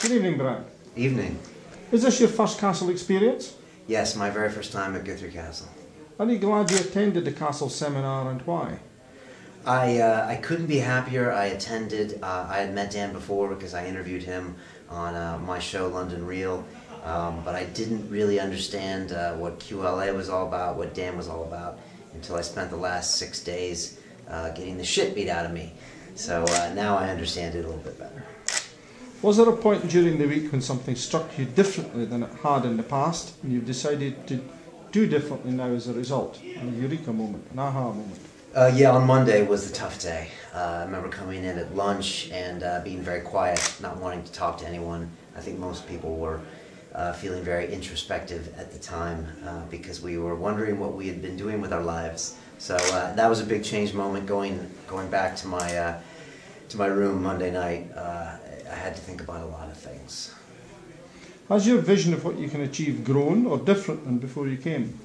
Good evening, Brad. Evening. Is this your first castle experience? Yes, my very first time at Guthrie Castle. Are you glad you attended the castle seminar and why? I, uh, I couldn't be happier. I attended, uh, I had met Dan before because I interviewed him on uh, my show, London Real. Um, but I didn't really understand uh, what QLA was all about, what Dan was all about, until I spent the last six days uh, getting the shit beat out of me. So uh, now I understand it a little bit better. Was there a point during the week when something struck you differently than it had in the past and you've decided to do differently now as a result? An eureka moment, an aha moment? Uh, yeah, on Monday was the tough day. Uh, I remember coming in at lunch and uh, being very quiet, not wanting to talk to anyone. I think most people were uh, feeling very introspective at the time uh, because we were wondering what we had been doing with our lives. So uh, that was a big change moment. Going going back to my to my room Monday night, I had to think about a lot of things. Has your vision of what you can achieve grown or different than before you came?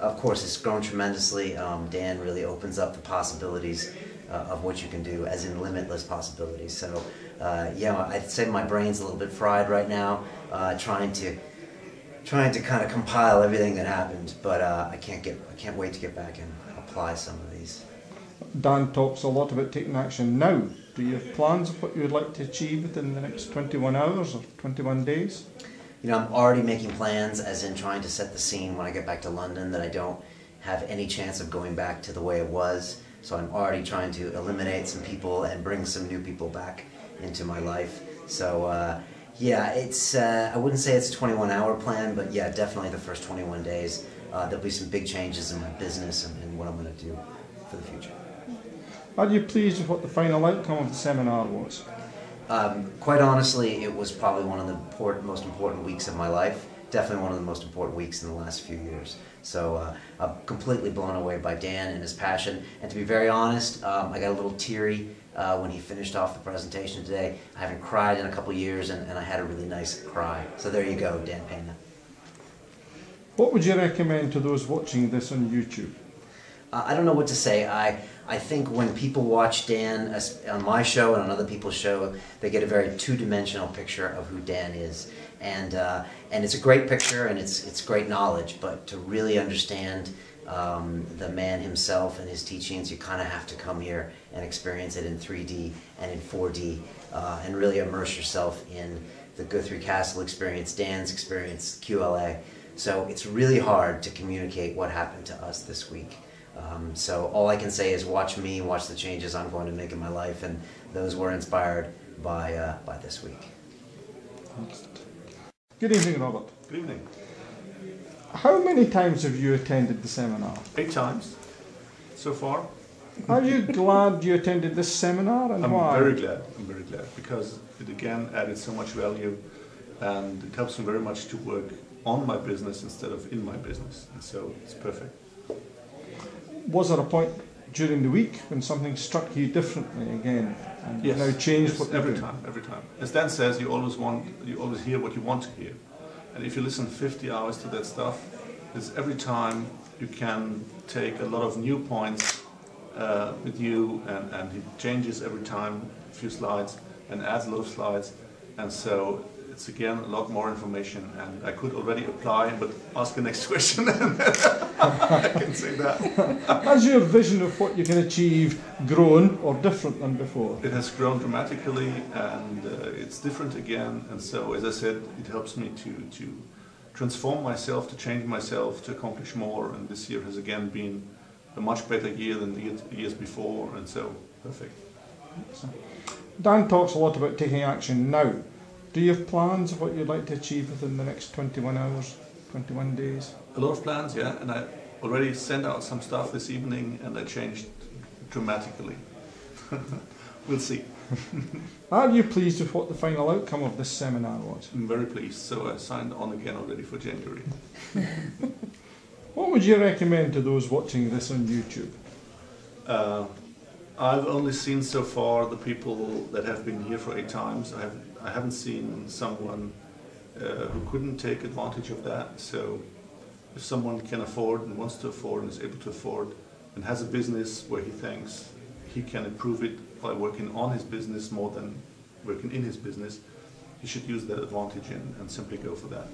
Of course, it's grown tremendously. Um, Dan really opens up the possibilities uh, of what you can do, as in limitless possibilities. So, uh, yeah, I'd say my brain's a little bit fried right now, uh, trying to trying to kind of compile everything that happened. But uh, I can't get I can't wait to get back and apply some of these. Dan talks a lot about taking action now. Do you have plans of what you would like to achieve within the next 21 hours or 21 days? You know, I'm already making plans, as in trying to set the scene when I get back to London that I don't have any chance of going back to the way it was. So I'm already trying to eliminate some people and bring some new people back into my life. So uh, yeah, it's uh, I wouldn't say it's a 21 hour plan, but yeah, definitely the first 21 days. Uh, there'll be some big changes in my business and, and what I'm going to do for the future. Are you pleased with what the final outcome of the seminar was? Um, quite honestly, it was probably one of the important, most important weeks of my life. Definitely one of the most important weeks in the last few years. So uh, I'm completely blown away by Dan and his passion. And to be very honest, um, I got a little teary uh, when he finished off the presentation today. I haven't cried in a couple years, and, and I had a really nice cry. So there you go, Dan Pena. What would you recommend to those watching this on YouTube? I don't know what to say. I I think when people watch Dan on my show and on other people's show, they get a very two-dimensional picture of who Dan is, and uh, and it's a great picture and it's it's great knowledge. But to really understand um, the man himself and his teachings, you kind of have to come here and experience it in 3D and in 4D, uh, and really immerse yourself in the Guthrie Castle experience, Dan's experience, QLA. So it's really hard to communicate what happened to us this week. Um, so all I can say is watch me, watch the changes I'm going to make in my life, and those were inspired by uh, by this week. Good evening, Robert. Good evening. How many times have you attended the seminar? Eight times so far. Are you glad you attended this seminar and I'm why? very glad. I'm very glad because it again added so much value, and it helps me very much to work on my business instead of in my business, and so it's perfect. Was there a point during the week when something struck you differently again and now changed yes, every time, every time. As Dan says, you always want, you always hear what you want to hear, and if you listen 50 hours to that stuff, it's every time you can take a lot of new points uh, with you, and, and it changes every time, a few slides, and adds a lot of slides, and so it's again a lot more information, and I could already apply, but ask the next question, I can say that. Has your vision of what you can achieve grown or different than before? It has grown dramatically, and uh, it's different again, and so, as I said, it helps me to, to transform myself, to change myself, to accomplish more, and this year has again been a much better year than the years before, and so, perfect. Dan talks a lot about taking action now. Do you have plans of what you'd like to achieve within the next 21 hours, 21 days? A lot of plans, yeah, and I already sent out some stuff this evening, and I changed dramatically. we'll see. Are you pleased with what the final outcome of this seminar was? I'm very pleased, so I signed on again already for January. What would you recommend to those watching this on YouTube? Uh, I've only seen so far the people that have been here for eight times. I, have, I haven't seen someone uh, who couldn't take advantage of that. So, if someone can afford and wants to afford and is able to afford and has a business where he thinks he can improve it by working on his business more than working in his business, he should use that advantage and, and simply go for that.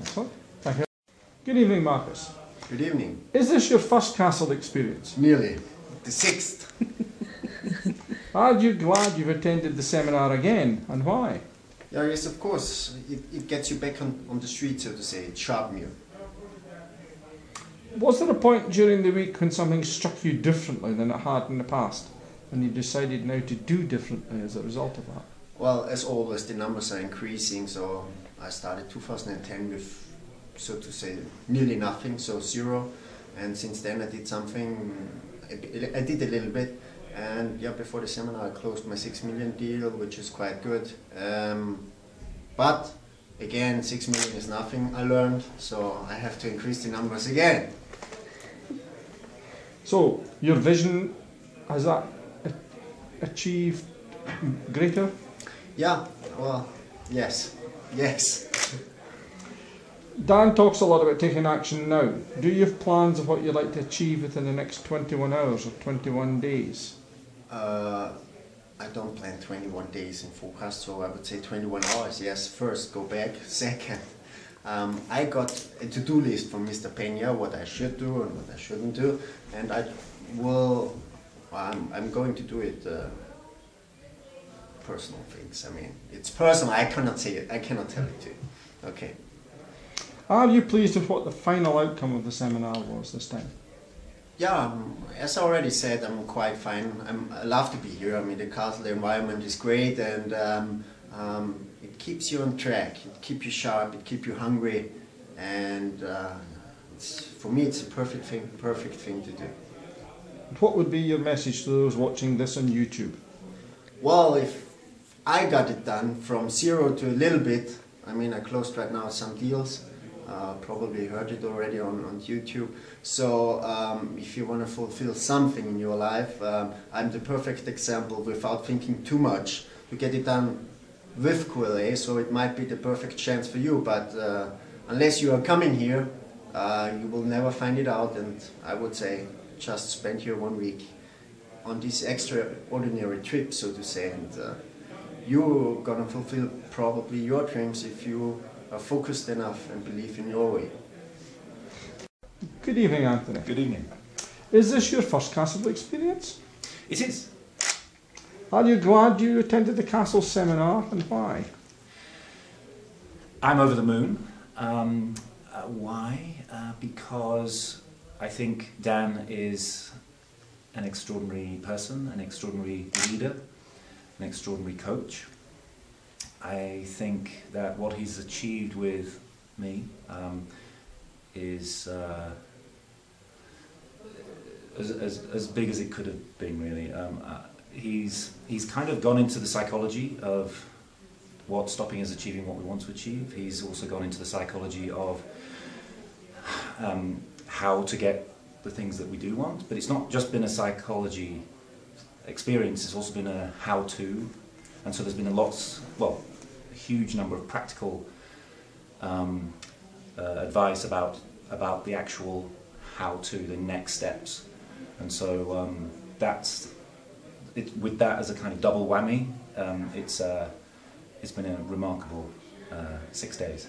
Excellent. Thank you. Good evening, Marcus. Good evening. Is this your first castle experience? Nearly. The sixth. Are you glad you've attended the seminar again, and why? Yeah, yes, of course. It, it gets you back on, on the street, so to say. It sharpens you. Was there a point during the week when something struck you differently than it had in the past, and you decided now to do differently as a result of that? Well, as always, the numbers are increasing, so I started 2010 with, so to say, nearly nothing, so zero. And since then, I did something, I, I did a little bit. And yeah, before the seminar, I closed my six million deal, which is quite good. Um, but again, six million is nothing, I learned, so I have to increase the numbers again. So, your vision, has that achieved greater? Yeah, well, yes, yes. Dan talks a lot about taking action now. Do you have plans of what you'd like to achieve within the next 21 hours or 21 days? Uh, I don't plan 21 days in forecast, so I would say 21 hours. Yes, first go back. Second, um, I got a to-do list from Mr. Pena, what I should do and what I shouldn't do, and I will. I'm, I'm going to do it. Uh, personal things. I mean, it's personal. I cannot say it. I cannot tell it to you. Okay. Are you pleased with what the final outcome of the seminar was this time? Yeah, um, as I already said, I'm quite fine. I'm, I love to be here. I mean, the castle the environment is great, and um, um, it keeps you on track. It keeps you sharp. It keeps you hungry, and uh, it's, for me, it's a perfect thing. Perfect thing to do. What would be your message to those watching this on YouTube? Well, if I got it done from zero to a little bit, I mean, I closed right now some deals. Uh, probably heard it already on, on YouTube. So, um, if you want to fulfill something in your life, um, I'm the perfect example without thinking too much to get it done with QLA. So, it might be the perfect chance for you, but uh, unless you are coming here, uh, you will never find it out. And I would say, just spend here one week on this extraordinary trip, so to say, and uh, you're gonna fulfill probably your dreams if you are focused enough and believe in your way. Good evening, Anthony. Good evening. Is this your first castle experience? It is. Are you glad you attended the castle seminar and why? I'm over the moon. Um, uh, why? Uh, because I think Dan is an extraordinary person, an extraordinary leader, an extraordinary coach. I think that what he's achieved with me um, is uh, as, as, as big as it could have been, really. Um, uh, he's, he's kind of gone into the psychology of what stopping is achieving what we want to achieve. He's also gone into the psychology of um, how to get the things that we do want. But it's not just been a psychology experience, it's also been a how to. And so there's been a lots, well, a huge number of practical um, uh, advice about, about the actual how to, the next steps. And so um, that's, it, with that as a kind of double whammy, um, it's, uh, it's been a remarkable uh, six days.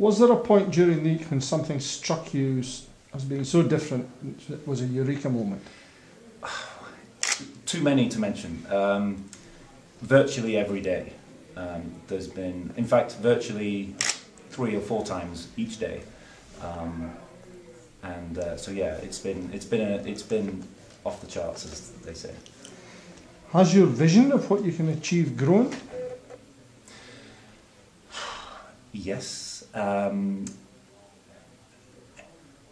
Was there a point during the week when something struck you as being so different it was a eureka moment? Too many to mention. Um, virtually every day. Um, there's been, in fact, virtually three or four times each day. Um, and uh, so yeah, it's been it's been a, it's been off the charts as they say. Has your vision of what you can achieve grown? Yes. Um,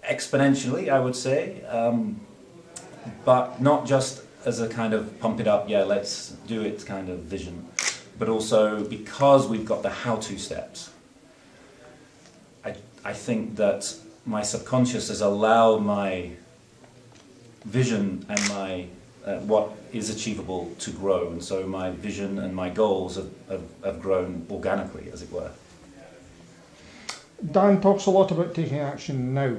exponentially, I would say, um, but not just as a kind of pump it up, yeah, let's do it kind of vision, but also because we've got the how to steps. I, I think that my subconscious has allowed my vision and my uh, what is achievable to grow, and so my vision and my goals have, have, have grown organically, as it were. Dan talks a lot about taking action now.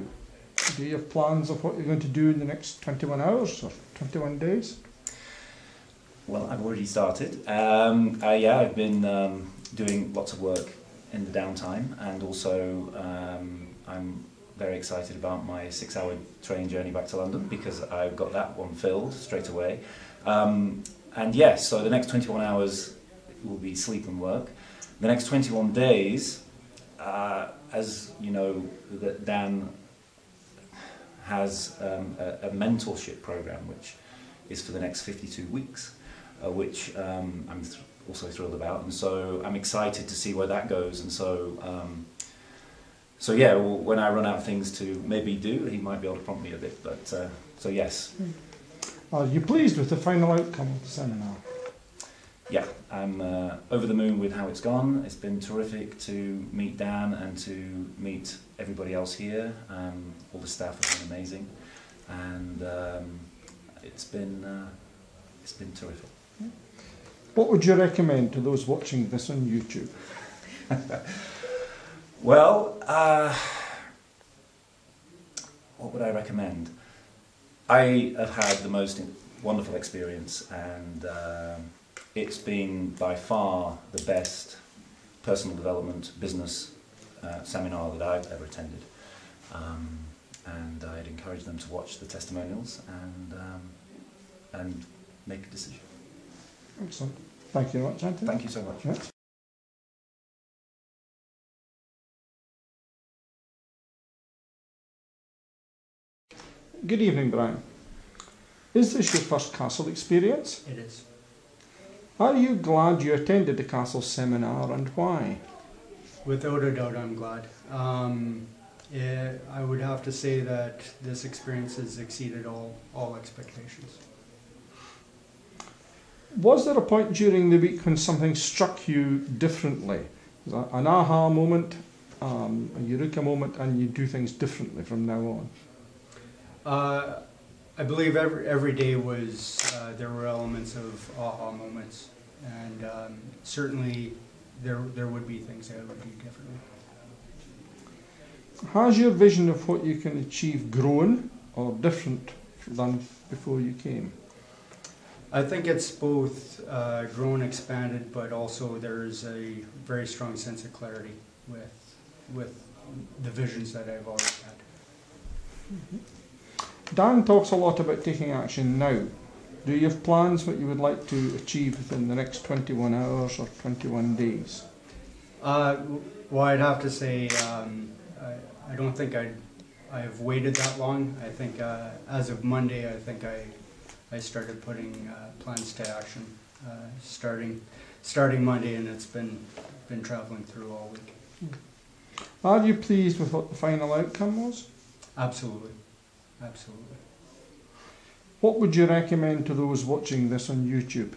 Do you have plans of what you're going to do in the next 21 hours or 21 days? Well, I've already started. Um, uh, yeah, I've been um, doing lots of work in the downtime, and also um, I'm very excited about my six-hour train journey back to London because I've got that one filled straight away. Um, and yes, so the next 21 hours will be sleep and work. The next 21 days, uh, as you know, that Dan has um, a, a mentorship program which is for the next 52 weeks, uh, which um, I'm th- also thrilled about, and so I'm excited to see where that goes. And so, um, so yeah, w- when I run out of things to maybe do, he might be able to prompt me a bit. But uh, so yes, Are you pleased with the final outcome of the seminar? yeah, I'm uh, over the moon with how it's gone. It's been terrific to meet Dan and to meet everybody else here. Um, all the staff have been amazing, and um, it's been uh, it's been terrific. What would you recommend to those watching this on YouTube? Well, uh, what would I recommend? I have had the most wonderful experience, and um, it's been by far the best personal development business uh, seminar that I've ever attended. Um, and I'd encourage them to watch the testimonials and um, and make a decision. Excellent. Thank you very much, Anthony. Thank you so much. Right. Good evening, Brian. Is this your first castle experience? It is. Are you glad you attended the castle seminar and why? Without a doubt, I'm glad. Um, eh, I would have to say that this experience has exceeded all, all expectations. Was there a point during the week when something struck you differently? An aha moment, um, a eureka moment, and you do things differently from now on? Uh, I believe every, every day was, uh, there were elements of aha moments. And um, certainly there, there would be things that I would do differently. Has your vision of what you can achieve grown or different than before you came? I think it's both uh, grown, expanded, but also there's a very strong sense of clarity with, with the visions that I've always had. Dan talks a lot about taking action now. Do you have plans what you would like to achieve within the next 21 hours or 21 days? Uh, well, I'd have to say, um, I, I don't think I, I have waited that long. I think uh, as of Monday, I think I, I started putting uh, plans to action, uh, starting, starting Monday, and it's been, been traveling through all week. Are you pleased with what the final outcome was? Absolutely, absolutely. What would you recommend to those watching this on YouTube?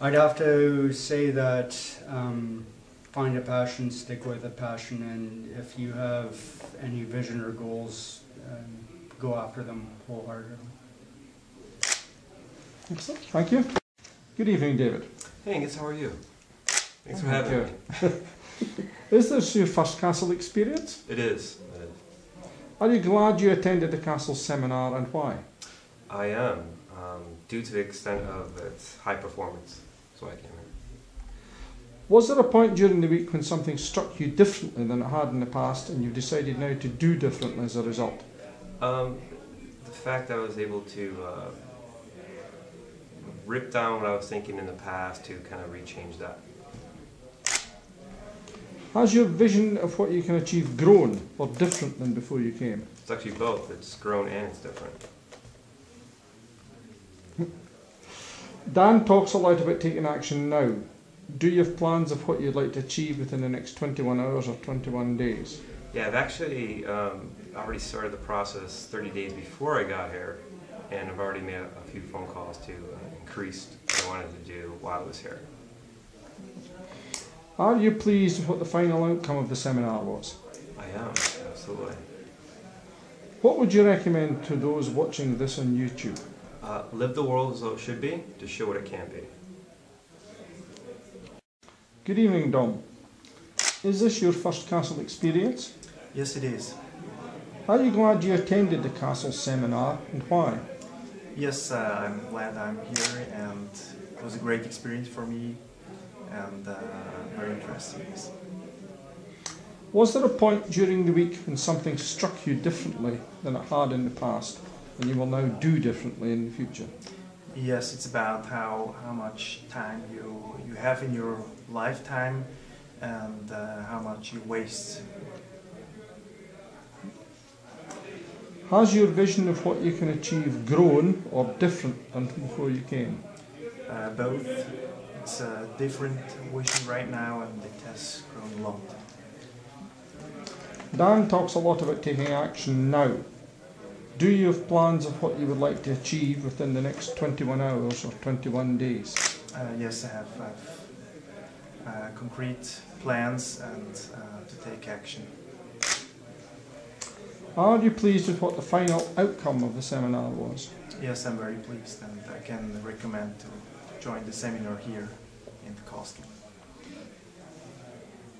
I'd have to say that um, find a passion, stick with a passion, and if you have any vision or goals, um, go after them wholeheartedly. Excellent. Thank you. Good evening, David. Hey Angus, how are you? Thanks for having you. me. Is this your first castle experience? It is. It is. Are you glad you attended the castle seminar and why? I am, um, due to the extent of its high performance. So I came here. Was there a point during the week when something struck you differently than it had in the past and you've decided now to do differently as a result? Um, the fact that I was able to uh, rip down what I was thinking in the past to kind of rechange that. Has your vision of what you can achieve grown or different than before you came? It's actually both. It's grown and it's different. Dan talks a lot about taking action now. Do you have plans of what you'd like to achieve within the next 21 hours or 21 days? Yeah, I've actually um, already started the process 30 days before I got here, and I've already made a, few phone calls to uh, increase what I wanted to do while I was here. Are you pleased with what the final outcome of the seminar was? I am, absolutely. What would you recommend to those watching this on YouTube? Uh, live the world as though it should be to show what it can be. Good evening, Dom. Is this your first castle experience? Yes, it is. Are you glad you attended the castle seminar and why? Yes, uh, I'm glad I'm here, and it was a great experience for me, and uh, very interesting. Yes. Was there a point during the week when something struck you differently than it had in the past, and you will now do differently in the future? Yes, it's about how, how much time you, you have in your lifetime and uh, how much you waste. Has your vision of what you can achieve grown or different than before you came? Uh, both. It's a different vision right now and it has grown a lot. Dan talks a lot about taking action now. Do you have plans of what you would like to achieve within the next 21 hours or 21 days? Uh, yes, I have, have uh, concrete plans and uh, to take action. Are you pleased with what the final outcome of the seminar was? Yes, I'm very pleased and I can recommend to join the seminar here in Koski.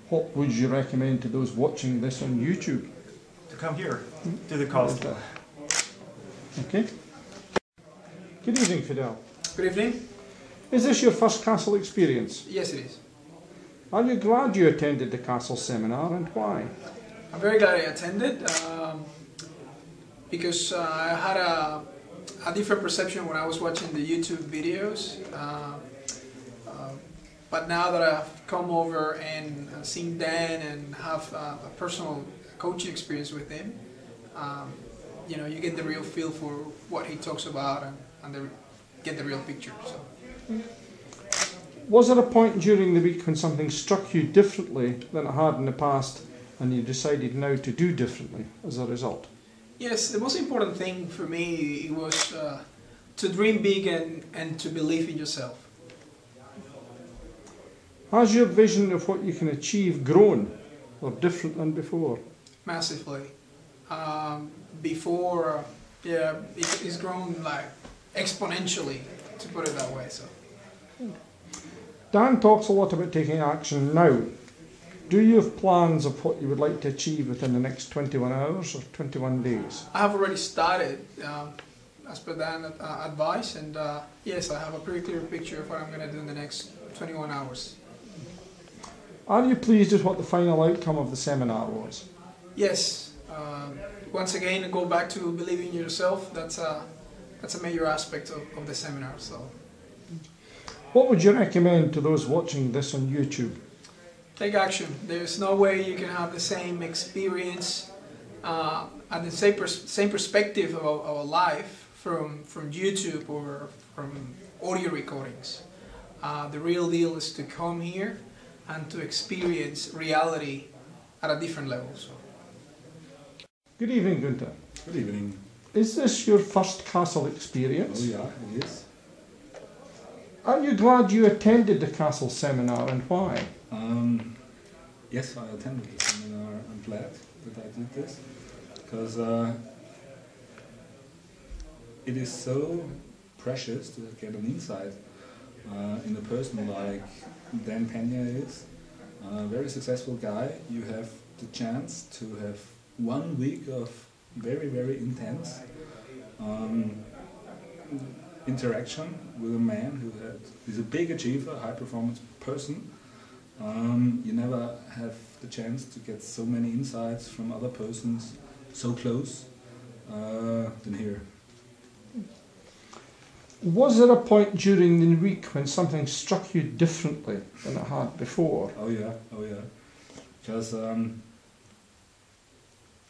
What would you recommend to those watching this on YouTube? To come here to the Koski. Okay. Good evening, Fidel. Good evening. Is this your first castle experience? Yes, it is. Are you glad you attended the castle seminar and why? I'm very glad I attended um, because uh, I had a, a different perception when I was watching the YouTube videos. Uh, uh, but now that I've come over and seen Dan and have uh, a personal coaching experience with him, um, you know, you get the real feel for what he talks about and, and the, get the real picture. So. Was there a point during the week when something struck you differently than it had in the past and you decided now to do differently as a result? Yes, the most important thing for me was uh, to dream big and, and to believe in yourself. Has your vision of what you can achieve grown or different than before? Massively. Um, before, yeah, it, it's grown like exponentially, to put it that way. So. Dan talks a lot about taking action now. Do you have plans of what you would like to achieve within the next 21 hours or 21 days? I have already started, um, as per Dan's uh, advice, and uh, yes, I have a pretty clear picture of what I'm going to do in the next 21 hours. Are you pleased with what the final outcome of the seminar was? Yes. Um, once again, go back to believing in yourself. That's a, that's a major aspect of, of the seminar. So. What would you recommend to those watching this on YouTube? Take action. There's no way you can have the same experience uh, and the same, pers- same perspective of, of life from, from YouTube or from audio recordings. Uh, the real deal is to come here and to experience reality at a different level. So. Good evening, Gunther. Good evening. Is this your first castle experience? Oh yeah, it is. Are you glad you attended the castle seminar and why? Um, yes, I attended the seminar. I'm glad that I did this because uh, it is so precious to get an insight uh, in a person like Dan Pena is. A very successful guy. You have the chance to have one week of very, very intense um, interaction with a man who had, is a big achiever, a high performance person. Um, you never have the chance to get so many insights from other persons so close uh, than here. Was there a point during the week when something struck you differently than it had before? Oh yeah, oh yeah. Because um,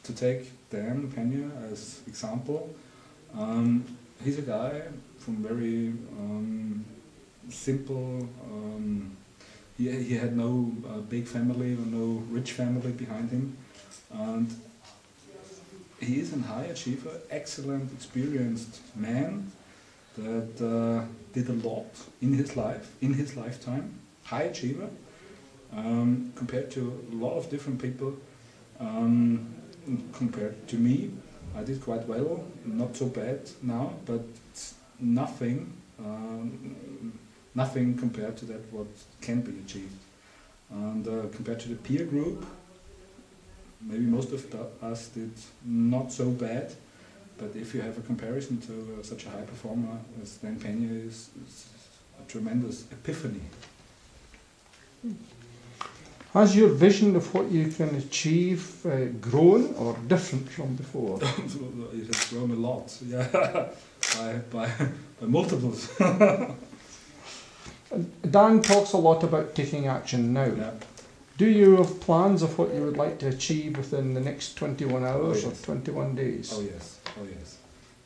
to take Dan Pena as example, um, he's a guy from very um, simple. Um, he, he had no uh, big family or no rich family behind him, and he is a high achiever, excellent, experienced man that uh, did a lot in his life, in his lifetime. High achiever um, compared to a lot of different people. Um, compared to me, I did quite well. Not so bad now, but nothing, um, nothing compared to that what can be achieved. And uh, compared to the peer group, maybe most of us did not so bad, but if you have a comparison to uh, such a high performer as Dan Pena is, is a tremendous epiphany. Has your vision of what you can achieve uh, grown or different from before? it has grown a lot, yeah, by, by, by multiples. Dan talks a lot about taking action now. yeah. Do you have plans of what you would like to achieve within the next 21 hours Oh, yes. or 21 days? Oh yes, oh yes,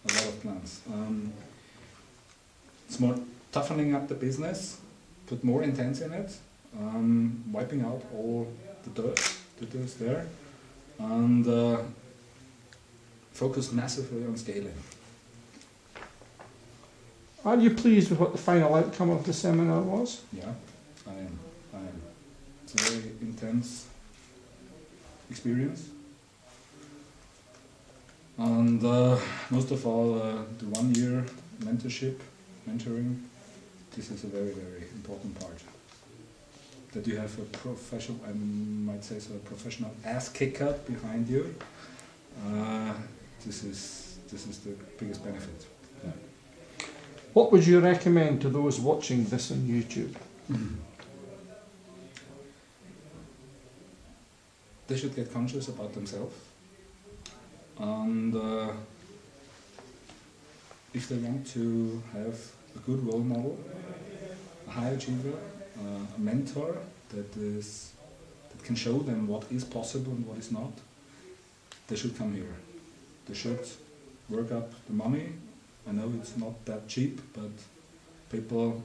a lot of plans. Um, it's more toughening up the business, put more intense in it, um, wiping out all the dirt that is there, and uh, focus massively on scaling. Are you pleased with what the final outcome of the seminar was? Yeah, I am. I am. It's a very intense experience. And uh, most of all, uh, the one year mentorship, mentoring, this is a very, very important part. That you have a professional, I might say so, a professional ass kicker behind you. Uh, this is this is the biggest benefit. What would you recommend to those watching this on YouTube? they should get conscious about themselves and uh, if they want to have a good role model a high achiever a mentor that is that can show them what is possible and what is not they should come here they should work up the money i know it's not that cheap but people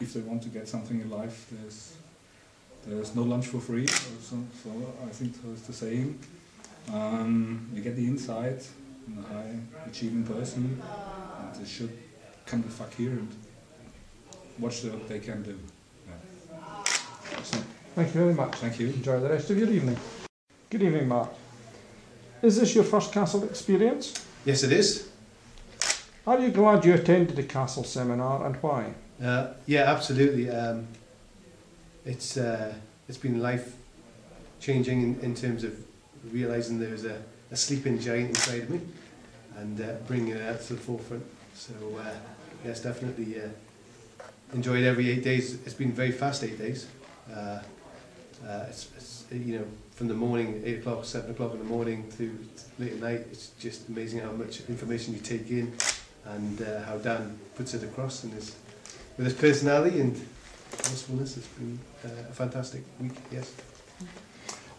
if they want to get something in life there's there's no lunch for free, so, so I think that's the saying. Um, you get the insight in a high achieving person, and they should come the fuck here and watch what they can do. Excellent. Thank you very much. Thank you. Enjoy the rest of your evening. Good evening, Mark. Is this your first castle experience? Yes, it is. Are you glad you attended the castle seminar and why? Uh, yeah, absolutely. Um, it's uh, it's been life changing in, in terms of realizing there's a, a sleeping giant inside of me and uh, bringing it out to the forefront. So uh, yes, definitely uh, enjoyed every eight days. It's been very fast eight days. Uh, uh, it's, it's you know from the morning eight o'clock, seven o'clock in the morning to late at night. It's just amazing how much information you take in and uh, how Dan puts it across and his with his personality and forcefulness. It's been uh, a fantastic week. Yes.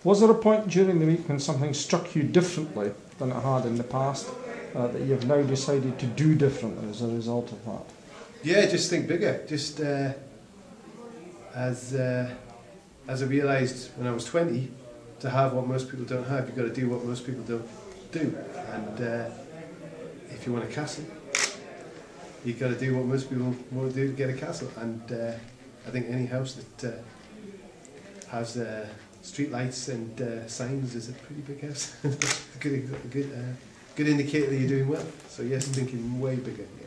Was there a point during the week when something struck you differently than it had in the past uh, that you've now decided to do differently as a result of that? Yeah, just think bigger. Just uh, as uh, as I realised when I was 20, to have what most people don't have, you've got to do what most people don't do. And uh, if you want a castle, you've got to do what most people want to do to get a castle. And uh, I think any house that uh, has uh, street lights and uh, signs is a pretty big house. good, good, good indicator that you're doing well. So yes, thinking way bigger. Yeah.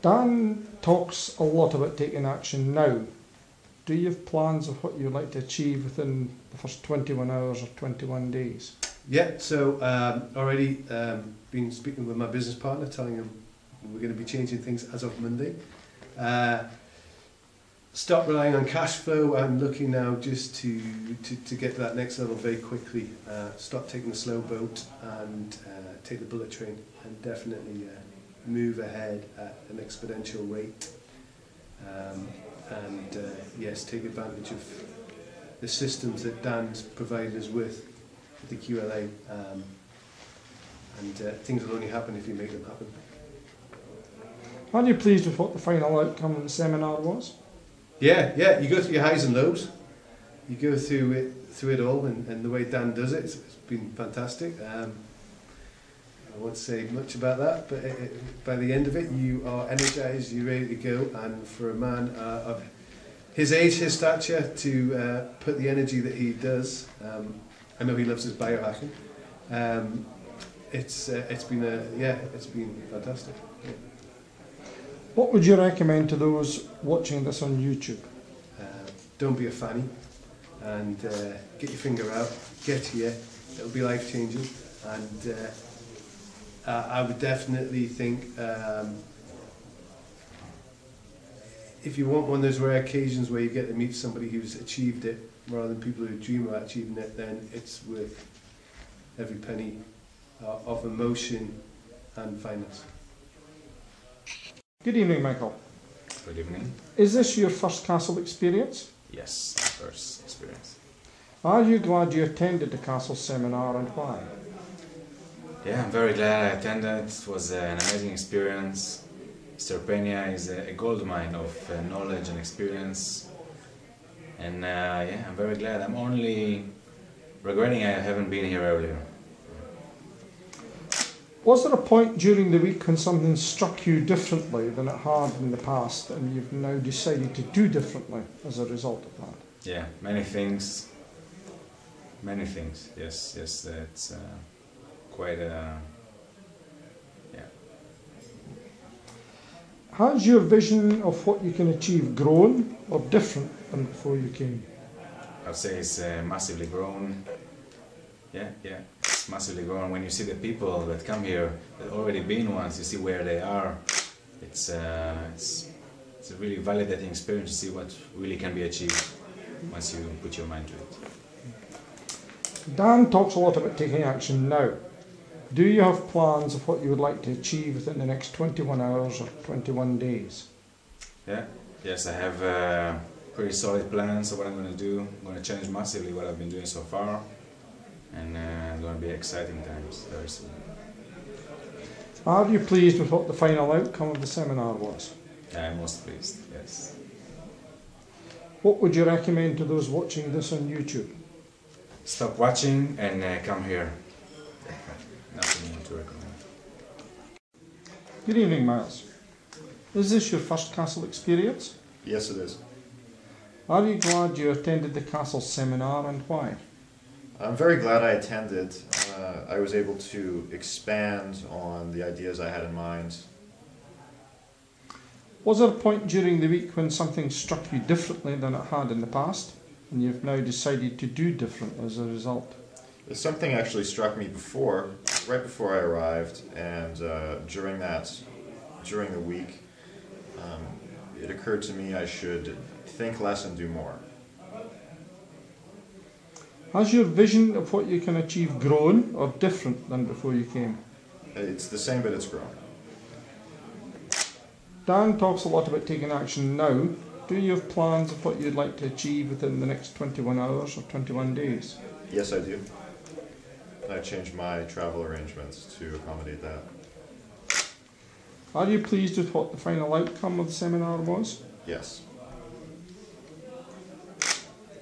Dan talks a lot about taking action now. Do you have plans of what you'd like to achieve within the first 21 hours or 21 days? Yeah, so um, already um, been speaking with my business partner, telling him we're going to be changing things as of Monday. Uh, stop relying on cash flow. I'm looking now just to, to, to get to that next level very quickly. Uh, stop taking the slow boat and uh, take the bullet train and definitely uh, move ahead at an exponential rate. Um, and uh, yes, take advantage of the systems that Dan's provided us with the QLA, um, and uh, things will only happen if you make them happen. Are you pleased with what the final outcome of the seminar was? Yeah, yeah. You go through your highs and lows. You go through it through it all, and, and the way Dan does it, it's, it's been fantastic. Um, I won't say much about that, but it, it, by the end of it, you are energised, you're ready to go, and for a man uh, of his age, his stature, to uh, put the energy that he does, um, I know he loves his biohacking. Um, it's uh, it's been a yeah, it's been fantastic. Yeah. What would you recommend to those watching this on YouTube? Uh, don't be a fanny and uh, get your finger out, get here. It'll be life changing and uh, I would definitely think um, if you want one of those rare occasions where you get to meet somebody who's achieved it rather than people who dream of achieving it, then it's worth every penny uh, of emotion and finance. Good evening, Michael. Good evening. Is this your first castle experience? Yes, first experience. Are you glad you attended the castle seminar and why? Yeah, I'm very glad I attended. It was an amazing experience. Mr. Peña is a, gold mine of uh, knowledge and experience. And uh, yeah, I'm very glad. I'm only regretting I haven't been here earlier. Was there a point during the week when something struck you differently than it had in the past and you've now decided to do differently as a result of that? Yeah, many things. Many things. Yes, yes. It's uh, quite a. Yeah. Has your vision of what you can achieve grown or different than before you came? I'd say it's uh, massively grown. Yeah, yeah, it's massively grown. When you see the people that come here, that already been once, you see where they are. It's uh, it's it's a really validating experience to see what really can be achieved once you put your mind to it. Dan talks a lot about taking action now. Do you have plans of what you would like to achieve within the next 21 hours or 21 days? Yeah, yes, I have uh, pretty solid plans of what I'm going to do. I'm going to change massively what I've been doing so far, and uh, it's going to be exciting times very soon. Are you pleased with what the final outcome of the seminar was? I'm most pleased. Yes. What would you recommend to those watching this on YouTube? Stop watching and uh, come here. Nothing more to recommend. Good evening, Miles. Is this your first castle experience? Yes, it is. Are you glad you attended the castle seminar and why? I'm very glad I attended. Uh, I was able to expand on the ideas I had in mind. Was there a point during the week when something struck you differently than it had in the past and you've now decided to do different as a result? Something actually struck me before, right before I arrived, and uh, during that, during the week, um, it occurred to me I should think less and do more. Has your vision of what you can achieve grown or different than before you came? It's the same, but it's grown. Dan talks a lot about taking action now. Do you have plans of what you'd like to achieve within the next 21 hours or 21 days? Yes, I do. I changed my travel arrangements to accommodate that. Are you pleased with what the final outcome of the seminar was? Yes.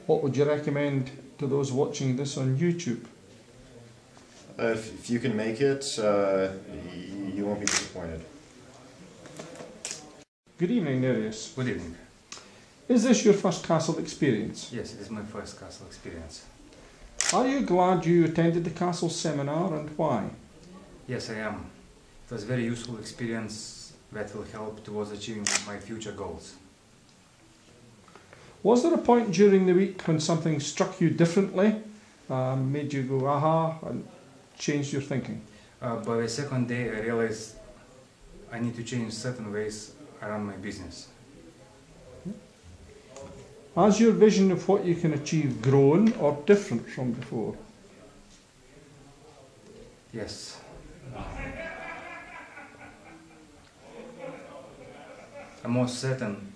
What would you recommend to those watching this on YouTube? Uh, if, if you can make it, uh, y- you won't be disappointed. Good evening, Nereus. Good evening. Is this your first castle experience? Yes, it is my first castle experience. Are you glad you attended the castle seminar and why? Yes, I am. It was a very useful experience that will help towards achieving my future goals. Was there a point during the week when something struck you differently, um, made you go aha, and changed your thinking? Uh, by the second day, I realized I need to change certain ways around my business. Has your vision of what you can achieve grown or different from before? Yes. I'm more certain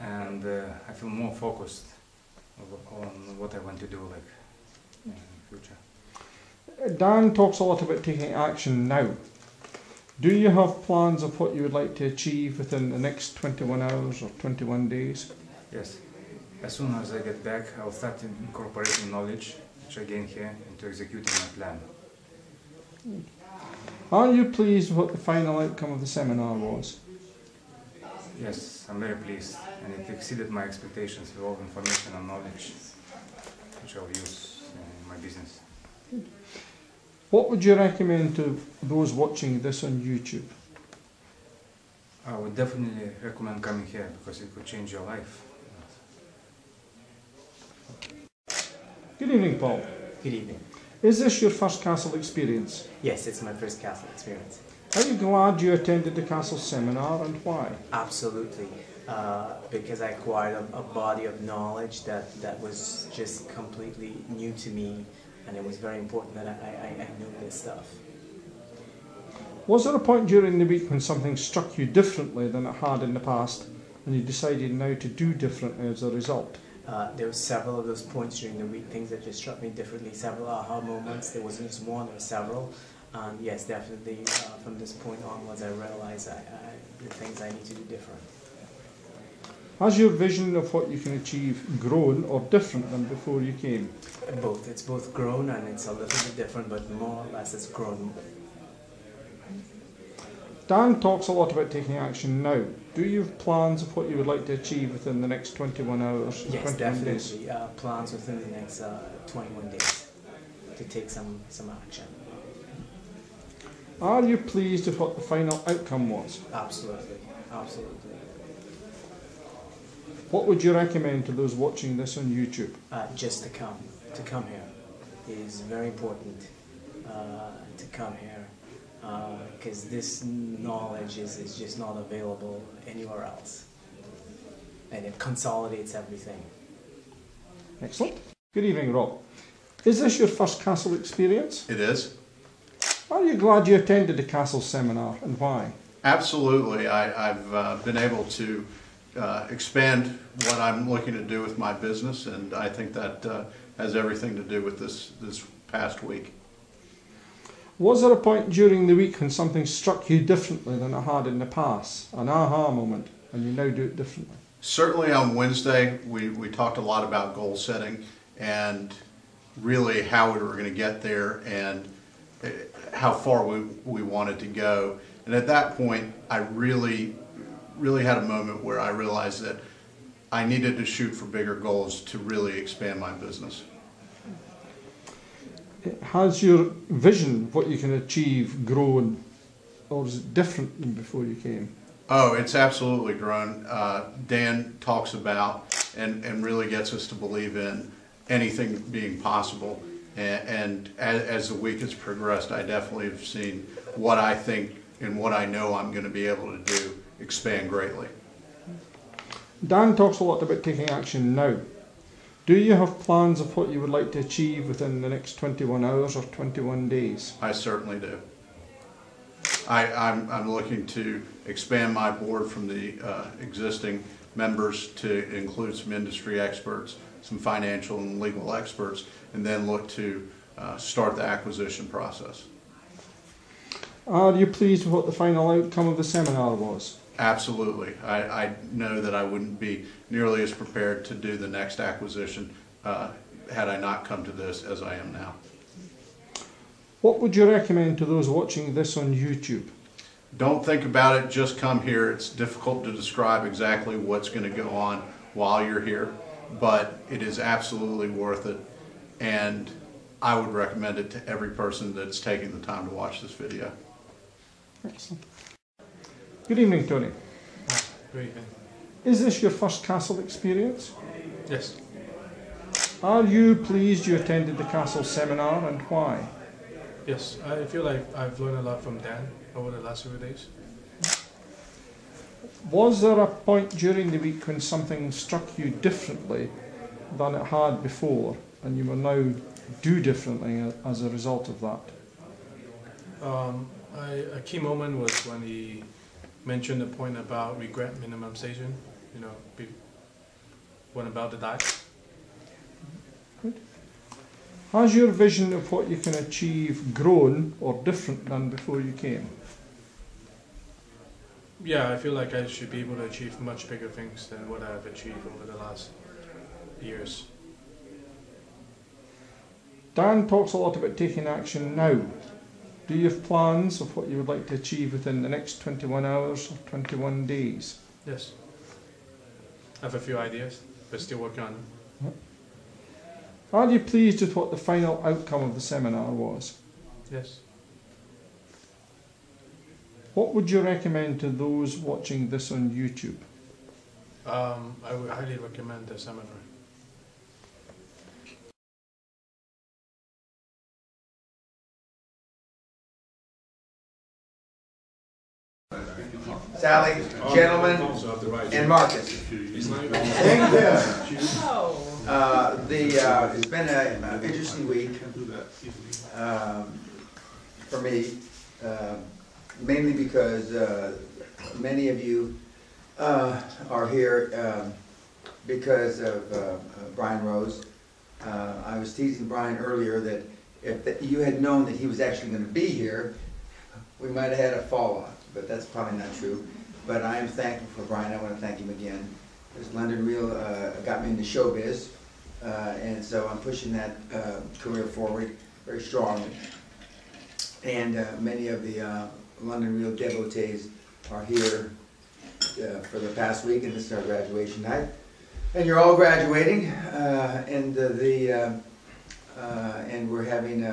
and uh, I feel more focused on what I want to do like in the future. Dan talks a lot about taking action now. Do you have plans of what you would like to achieve within the next 21 hours or 21 days? Yes. As soon as I get back, I'll start incorporating knowledge which I gain here into executing my plan. Are you pleased with what the final outcome of the seminar was? Yes, I'm very pleased, and it exceeded my expectations with all information and knowledge which I'll use in my business. What would you recommend to those watching this on YouTube? I would definitely recommend coming here because it could change your life. Good evening, Paul. Good evening. Is this your first castle experience? Yes, it's my first castle experience. Are you glad you attended the castle seminar and why? Absolutely, uh, because I acquired a, a body of knowledge that, that was just completely new to me, and it was very important that I, I, I knew this stuff. Was there a point during the week when something struck you differently than it had in the past and you decided now to do differently as a result? Uh, there were several of those points during the week, things that just struck me differently, several aha moments. There wasn't just one, there were several. And yes, definitely uh, from this point onwards, I realized I, I, the things I need to do different. Has your vision of what you can achieve grown or different than before you came? Both. It's both grown and it's a little bit different, but more or less it's grown. Dan talks a lot about taking action now. Do you have plans of what you would like to achieve within the next 21 hours? Yes, 21 definitely. days? Uh, plans within the next uh, 21 days to take some, some action. Are you pleased with what the final outcome was? Absolutely. Absolutely. What would you recommend to those watching this on YouTube? Uh, just to come, to come here is very important uh, to come here because this knowledge is, is just not available anywhere else. And it consolidates everything. Excellent. Good evening, Rob. Is this your first castle experience? It is. Are you glad you attended the castle seminar and why? Absolutely. I, I've uh, been able to uh, expand what I'm looking to do with my business, and I think that uh, has everything to do with this, this past week. Was there a point during the week when something struck you differently than it had in the past? An aha moment, and you now do it differently? Certainly on Wednesday, we, we talked a lot about goal setting and really how we were going to get there and eh, how far we, we wanted to go. And at that point, I really, really had a moment where I realized that I needed to shoot for bigger goals to really expand my business. Has your vision what you can achieve grown, or is it different than before you came? Oh, it's absolutely grown. Uh, Dan talks about and, and really gets us to believe in anything being possible. And, and as, as the week has progressed, I definitely have seen what I think and what I know I'm going to be able to do expand greatly. Dan talks a lot about taking action now. Do you have plans of what you would like to achieve within the next 21 hours or 21 days? I certainly do. I, I'm, I'm looking to expand my board from the uh, existing members to include some industry experts, some financial and legal experts, and then look to uh, start the acquisition process. Are you pleased with what the final outcome of the seminar was? Absolutely. I, I know that I wouldn't be nearly as prepared to do the next acquisition uh, had I not come to this as I am now. What would you recommend to those watching this on YouTube? Don't think about it, just come here. It's difficult to describe exactly what's going to go on while you're here, but it is absolutely worth it. And I would recommend it to every person that's taking the time to watch this video. Excellent. Good evening, Tony. Good evening. Is this your first castle experience? Yes. Are you pleased you attended the castle seminar and why? Yes, I feel like I've learned a lot from Dan over the last few days. Was there a point during the week when something struck you differently than it had before and you will now do differently as a result of that? Um, I, a key moment was when he mentioned the point about regret minimization, you know, be, when about the die. Good. Has your vision of what you can achieve grown or different than before you came? Yeah, I feel like I should be able to achieve much bigger things than what I've achieved over the last years. Dan talks a lot about taking action now. Do you have plans of what you would like to achieve within the next 21 hours or 21 days? Yes. I have a few ideas, but still working on them. Are you pleased with what the final outcome of the seminar was? Yes. What would you recommend to those watching this on YouTube? Um, I would highly recommend the seminar. Sally, gentlemen, and Marcus. Thank you. Uh, the, uh, it's been an interesting week, um, for me, uh, mainly because, uh, many of you, uh, are here, um, because of, uh, Brian Rose. Uh, I was teasing Brian earlier that if you had known that he was actually gonna be here, we might have had a fall off, but that's probably not true. But I am thankful for Brian, I wanna thank him again. Because London Real, uh, got me into showbiz, uh, and so I'm pushing that, uh, career forward very strongly. And, uh, many of the, uh, London Real devotees are here, uh, for the past week, and this is our graduation night. And you're all graduating, and the- and we're having,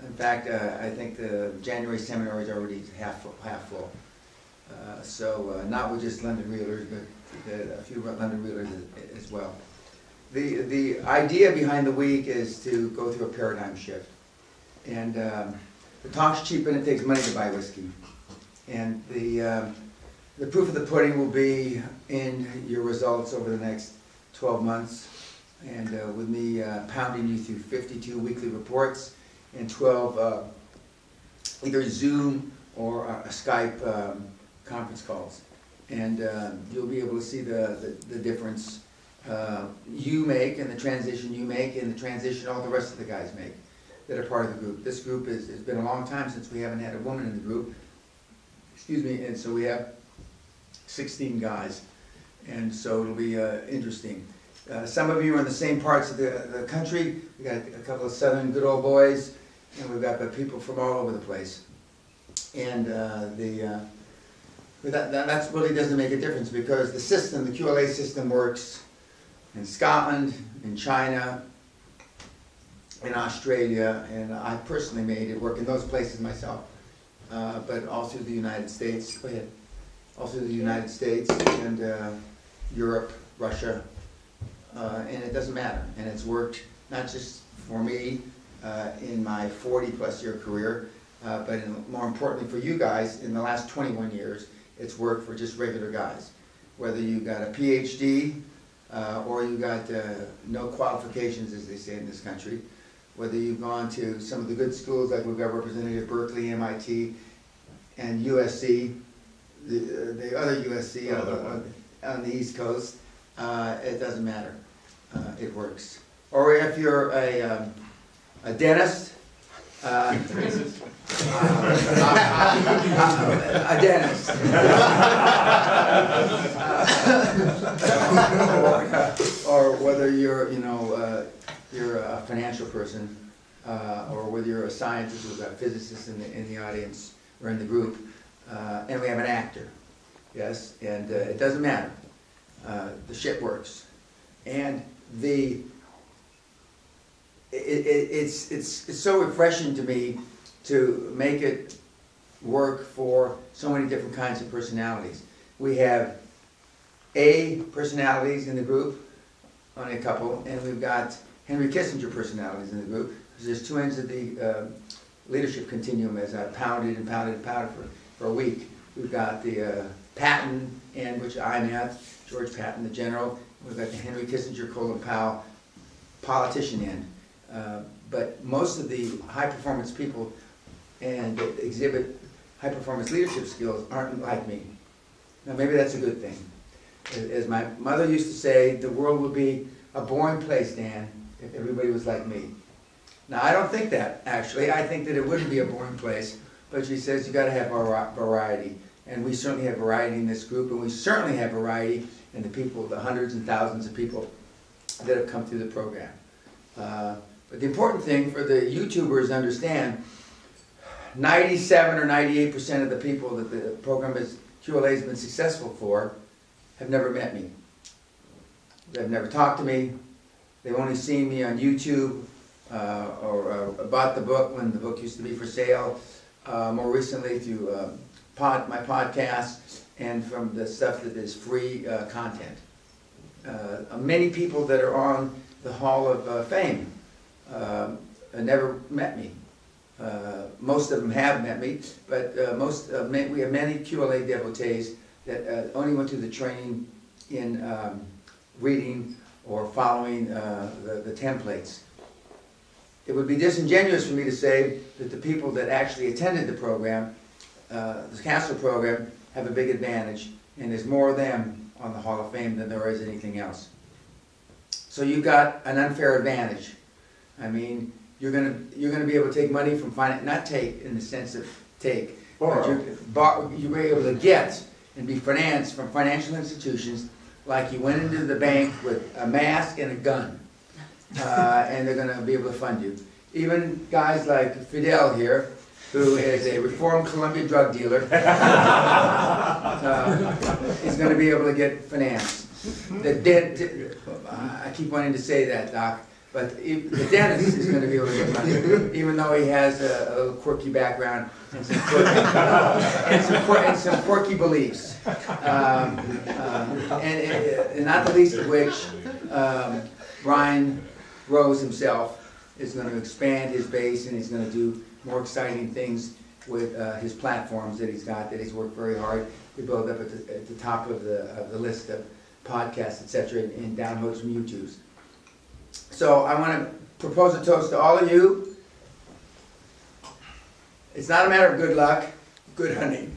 in fact, uh, I think the January seminar is already half, full- half full. Uh, So, uh, not with just London Realers, but uh, a few London Realers as- as well. The, the idea behind the week is to go through a paradigm shift. And um, the talk's cheap and it takes money to buy whiskey. And the, um, the proof of the pudding will be in your results over the next 12 months. And uh, with me uh, pounding you through 52 weekly reports and 12 uh, either Zoom or uh, Skype um, conference calls. And uh, you'll be able to see the, the, the difference uh, you make and the transition you make and the transition all the rest of the guys make that are part of the group. This group is, it's been a long time since we haven't had a woman in the group. Excuse me, and so we have 16 guys. And so it'll be uh, interesting. Uh, some of you are in the same parts of the, the country. We got a couple of southern good old boys, and we've got people from all over the place. And uh, the uh, that, that that's really doesn't make a difference because the system, the QLA system, works in Scotland, in China, in Australia, and I personally made it work in those places myself. Uh, but through the United States. Go ahead. Through the United States and uh, Europe, Russia, uh, and it doesn't matter. And it's worked not just for me uh, in my 40 plus year career, uh, but in, more importantly for you guys in the last 21 years, it's worked for just regular guys. Whether you got a PhD uh, or you got uh, no qualifications, as they say in this country, whether you've gone to some of the good schools like we've got represented at Berkeley, MIT, and USC, the, the other USC on, on, on the East Coast, uh, it doesn't matter. Uh, it works. Or if you're a, um, a dentist, uh, uh, a dentist. or, or whether you're, you know, uh, you're a financial person, uh, or whether you're a scientist, we've got physicists in the, in the audience or in the group, uh, and we have an actor, yes, and uh, it doesn't matter. Uh, the shit works, and the it, it, it's it's it's so refreshing to me to make it work for so many different kinds of personalities. We have A personalities in the group, only a couple, and we've got Henry Kissinger personalities in the group. There's two ends of the uh, leadership continuum as I pounded and pounded and pounded for, for a week. We've got the uh, Patton end, which I'm at, George Patton, the general. We've got the Henry Kissinger, Colin Powell, politician end. Uh, but most of the high performance people and exhibit high performance leadership skills aren't like me. Now maybe that's a good thing. As- my mother used to say, the world would be a boring place, Dan, if everybody was like me. Now I don't think that actually. I think that it wouldn't be a boring place, but she says you got to have vari- variety, and we certainly have variety in this group, and we certainly have variety in the people, the hundreds and thousands of people that have come through the program. Uh, but the important thing for the YouTubers to understand, 97 or 98% of the people that the program has, QLA has been successful for have never met me. They've never talked to me. They've only seen me on YouTube uh, or uh, bought the book when the book used to be for sale. Uh, more recently through um, pod, my podcast and from the stuff that is free uh, content. Uh, many people that are on the Hall of uh, Fame um, never met me. uh, most of them have met me, but uh, most, uh, ma- we have many QLA devotees that uh, only went through the training in um, reading or following uh, the the templates. It would be disingenuous for me to say that the people that actually attended the program, uh, the castle program, have a big advantage, and there's more of them on the Hall of Fame than there is anything else. So you've got an unfair advantage. I mean, you're gonna, you're gonna be able to take money from finan, not take in the sense of take. but Borrow. you're- Bor, you're gonna be able to get and be financed from financial institutions like you went into the bank with a mask and a gun. Uh, and they're gonna be able to fund you. Even guys like Fidel here, who is a reformed Colombian drug dealer, uh, is gonna be able to get financed. The dent, I keep wanting to say that, Doc, but if- the dentist is gonna be able to get money, even though he has a a quirky background and some quirky, and some quir- and some quirky beliefs. Um, um, And, and not the least of which, um, Brian Rose himself is gonna expand his base and he's gonna do more exciting things with uh, his platforms that he's got, that he's worked very hard to build up at the, at the top of the, of the list of podcasts, et cetera, and- and downloads from YouTube's. So I want to propose a toast to all of you. It's not a matter of good luck, good hunting.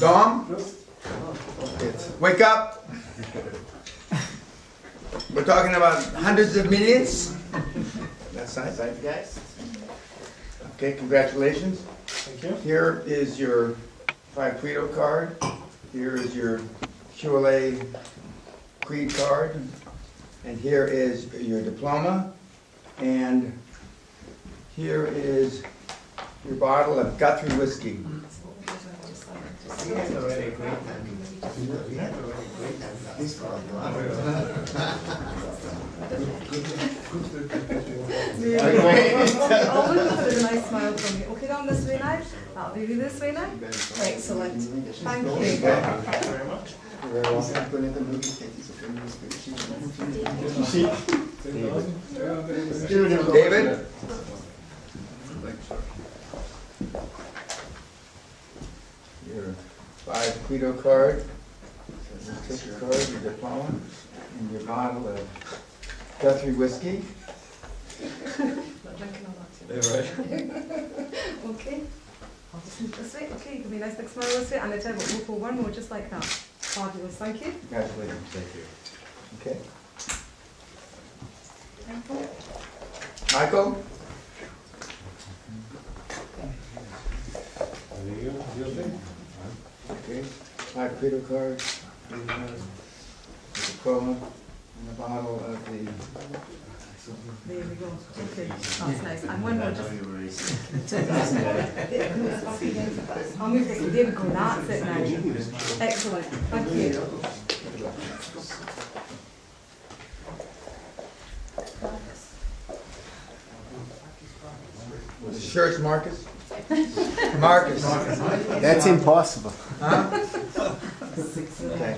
Dom? Wake up. We're talking about hundreds of millions. That's guys? Okay, congratulations. Thank you. Here is your Phi Credo card. Here is your QLA Creed card. And here is your diploma. And here is your bottle of Guthrie whiskey. Always put a nice smile from you. Okay, down this way now. That'll be you this way now. Excellent. Thank you. very much. You're very welcome. David? Your five Quito card, your card, your diploma, and your bottle of Guthrie whiskey. Not drinking all that. Okay. I'll just move this way. Okay, give me a nice big smile this way. And I tell you what, we'll pull one more just like that. Fabulous. Thank you. Congratulations. Thank you. Okay. Michael? Are you? Okay, five Quito card, and, uh, the diploma, and a bottle of the There we go. Okay, that's nice. And one more just. I'll move this. There we go. That's it now. Excellent. Thank you. The shirt's Marcus? Marcus. That's impossible. Huh? Okay.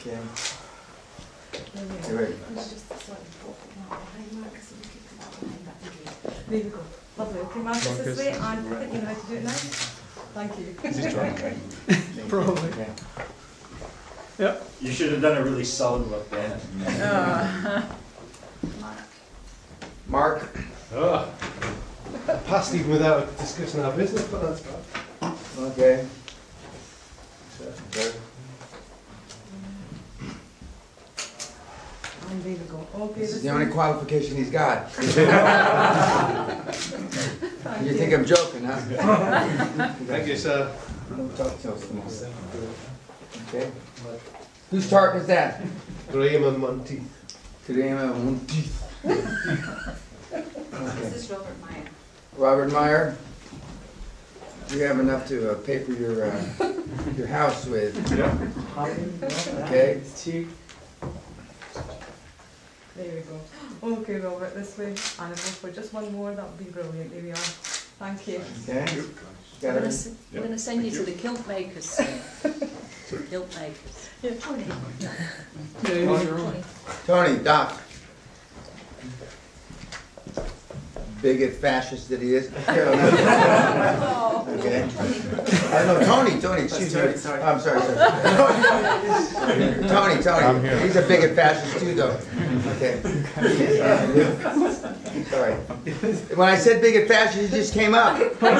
Okay. You ready? There you go. Lovely. Okay, Marcus this Marcus. way. And I think you know how to do it now. Thank you. Is he trying? Probably. Okay. Yep. You should have done a really solid look then. Ah. Mark? Mark. Passed even without discussing our business, but that's fine. Okay. Okay. And there we go. Okay, This is the only qualification he's got. You think I'm joking, huh? Thank you, sir. Don't talk so small. Okay. Whose tartan is that? Graham and Monty. Graham and Monty. This is Robert Meyer. Robert Meyer. You have enough to uh, pay for your, uh, your house with. Yeah. Okay. There we go. Okay, Robert, this way. And if we'll for just one more, that would be brilliant. There we are. Thank you. Okay. We're gonna, it? s- we're gonna send you to the kilt makers. Guilt makers. Yeah, Tony. Tony, Doc. Bigot fascist that he is. Oh. Okay. Uh, I know, Tony, Tony, oh, excuse me. Sorry, sorry. I'm sorry, sorry. Tony, Tony. I'm here. He's a bigot fascist too, though. Okay. Sorry. When I said bigot fascist, he just came up. I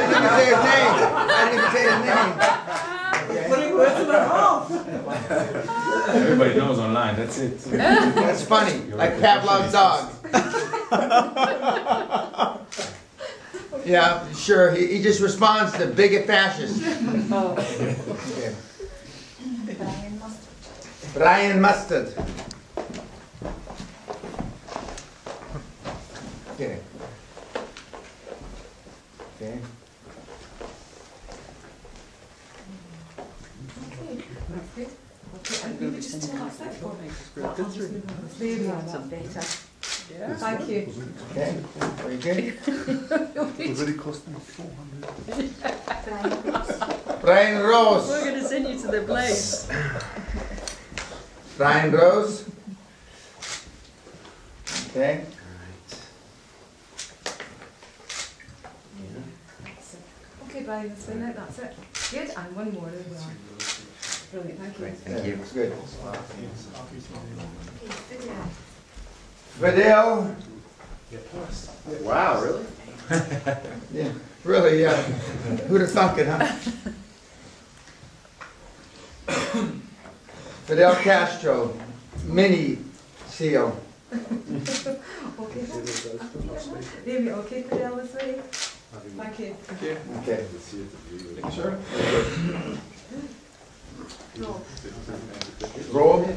didn't even say his name. I didn't even say his name. Putting words in my mouth. Everybody knows online, that's it. That's funny, like Pavlov's dog. Yeah, sure, he, he just responds to bigot fascist. Okay. Brian Mustard. Okay. Okay. Okay, that's good. Okay, and will you just turn that side for me? I'll just move on. There we are, that's better. Thank you. Okay, very good. It really cost me 400. Brian Rose. We're going to send you to the place. Brian Rose. Okay. Okay, Brian, that's been it, that's it. Good, and one more as well. Brilliant, thank you. Thank you. It's Good. Okay, Fidel. Wow, really? Yeah, really, yeah. Who'd have thunk it, huh? Fidel Castro, mini seal. Okay. There we okay, Fidel, this way. Thank you. Okay. Sure. No. Roll.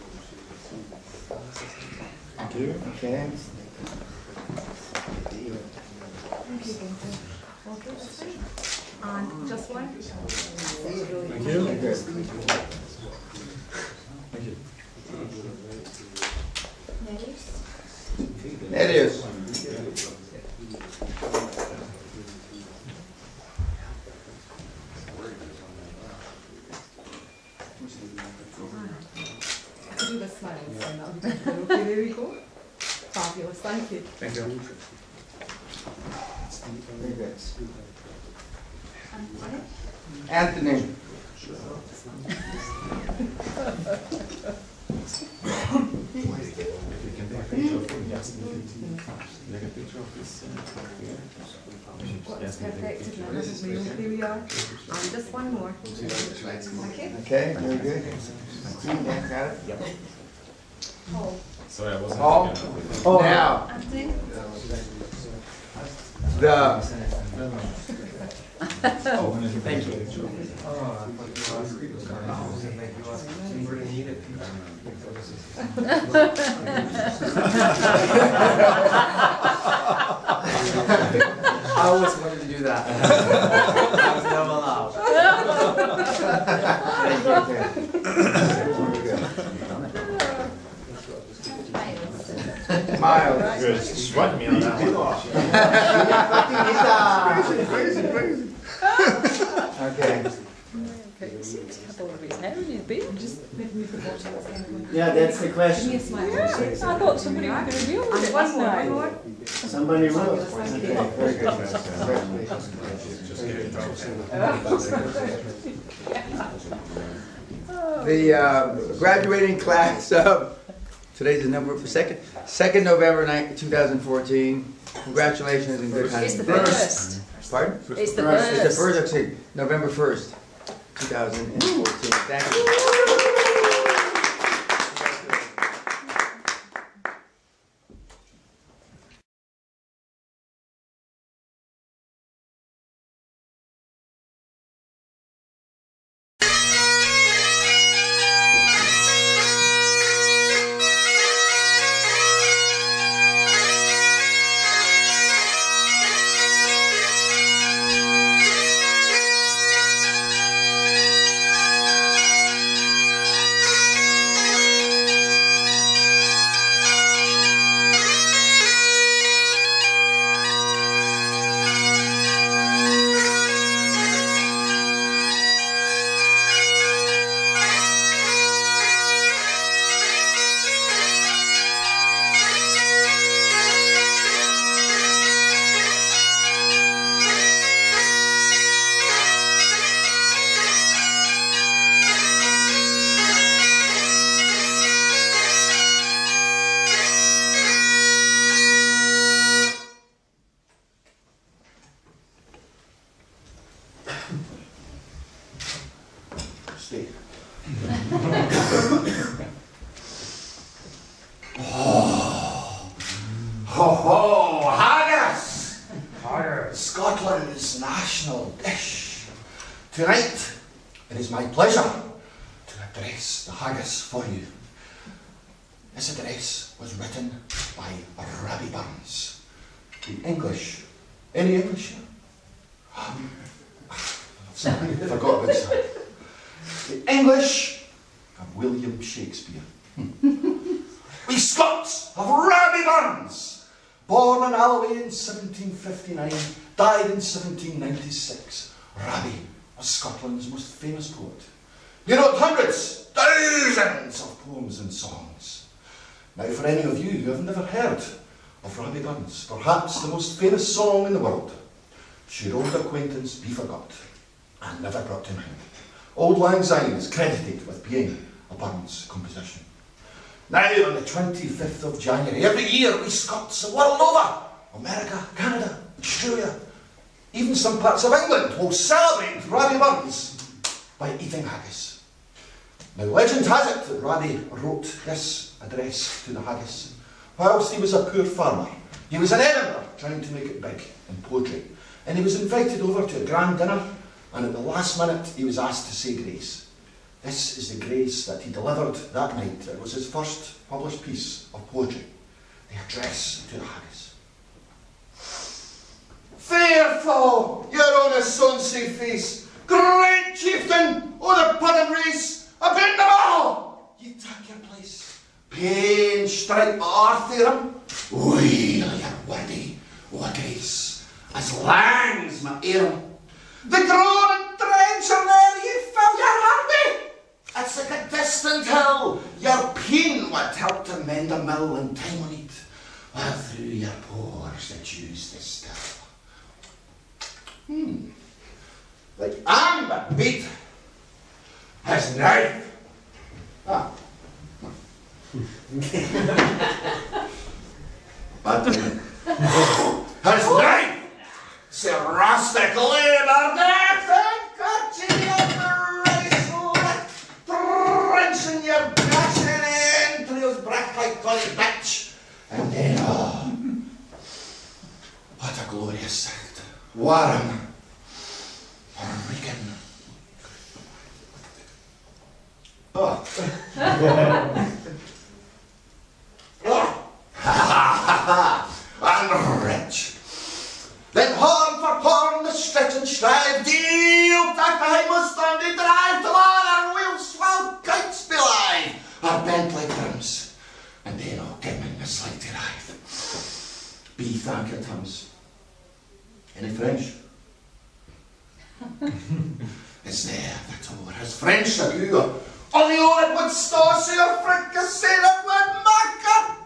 Thank you. Okay. Thank you, Gunther. Okay. And just one. Thank you. Very good. Nerius. I could do the smiles, and that'll be better. Okay, there we go. Fabulous, thank you. Thank you. Very good. Anthony. That's perfect. Now, this is me. Here we are. And just one more. Okay. Okay, very good. Yeah, got it? Yep. Paul. Sorry, I wasn't. Oh. Paul? Oh, Now, Anthony? the, oh. Thank you. I always wanted to do that. I was never allowed. Miles. Good. Sweat me on that Okay. Okay, he seems to have all of his hair in his beard. Yeah, that's the question. Give me a smile. Yeah, I thought somebody was going to deal with it one last night. Somebody will. Thank you. Okay, very good. The uh, graduating class of, today's the number for second, second November night, 2014. Congratulations and good It's the first. Pardon? It's the first. It's the first. November 1st, 2014. Thank you. Address the haggis for you. This address was written by Rabbie Burns. The English. Any English here? Sorry, I forgot about that. The English of William Shakespeare. we Scots of Rabbie Burns, born in Alloway in 1759, died in 1796. Rabbie was Scotland's most famous poet. He wrote hundreds, thousands of poems and songs. Now, for any of you who have never heard of Rabbie Burns, perhaps the most famous song in the world, Should Old Acquaintance Be Forgot, and Never Brought to Mind. Auld Lang Syne is credited with being a Burns composition. Now, on the 25th of January, every year we Scots the world over, America, Canada, Australia, even some parts of England will celebrate Rabbie Burns by eating haggis. Now, legend has it that Rabbie wrote this address to the haggis whilst he was a poor farmer. He was in Edinburgh trying to make it big in poetry, and he was invited over to a grand dinner, and at the last minute he was asked to say grace. This is the grace that he delivered that night. It was his first published piece of poetry, the address to the haggis. Fairfall, your honest sonsy face, great chieftain o' the puddin race, upon the ball, ye take your place. Pain strike my theorem, wheel your wordy a as lang's my earm. The groan and drench are there, ye fill your army. It's like a distant hill, your pain would help to mend a mill in time on it, while through your pores the juice is still. Hmm. Like amber beat his knife. Ah. but uh, his knife, Sir rustic labour death and continual race wrenching your passion entrails breath like Tony. And then, oh, what a glorious sight. Warm. Oh. Oh. and rich. Then horn for horn the stretch and strive, deal that I must only drive till all our wheels swell kites be live, are bent like drums, and then I'll give me the slight arrive. Be thank your tongues. Any French? Is there that over his French of you, or the old would stause your fricassee that would make a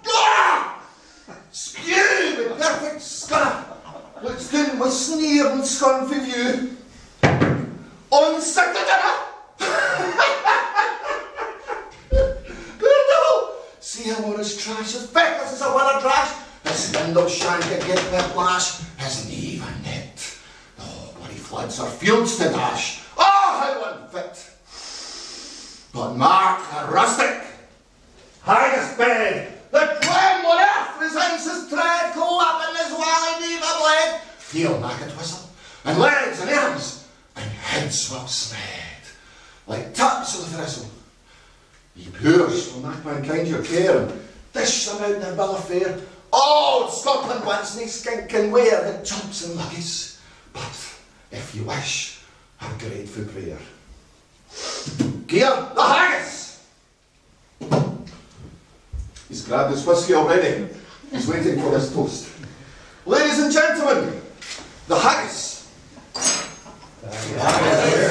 spew with perfect scurr, which then was sneer and scorn for you. On the dinner! Good devil! See how all his trash, as feckless as a weather trash, his window shank a get their flash, his knee a net. Oh, bloody floods or fields to dash. Oh, how unfit! But Mark, a rustic, haggis bed, the clam on earth resigns his tread, clapping his wally knee the blade. Knock it whistle, and legs and arms, and heads will sned, like taps of the thistle. Ye poors will make mankind your care, and dish them out their bill of fare. Old Scotland wants nae skinking wear that jumps and luggies, but if you wish, a grateful prayer. The haggis! He's grabbed his whiskey already. He's waiting for his toast. Ladies and gentlemen, the haggis. Yes.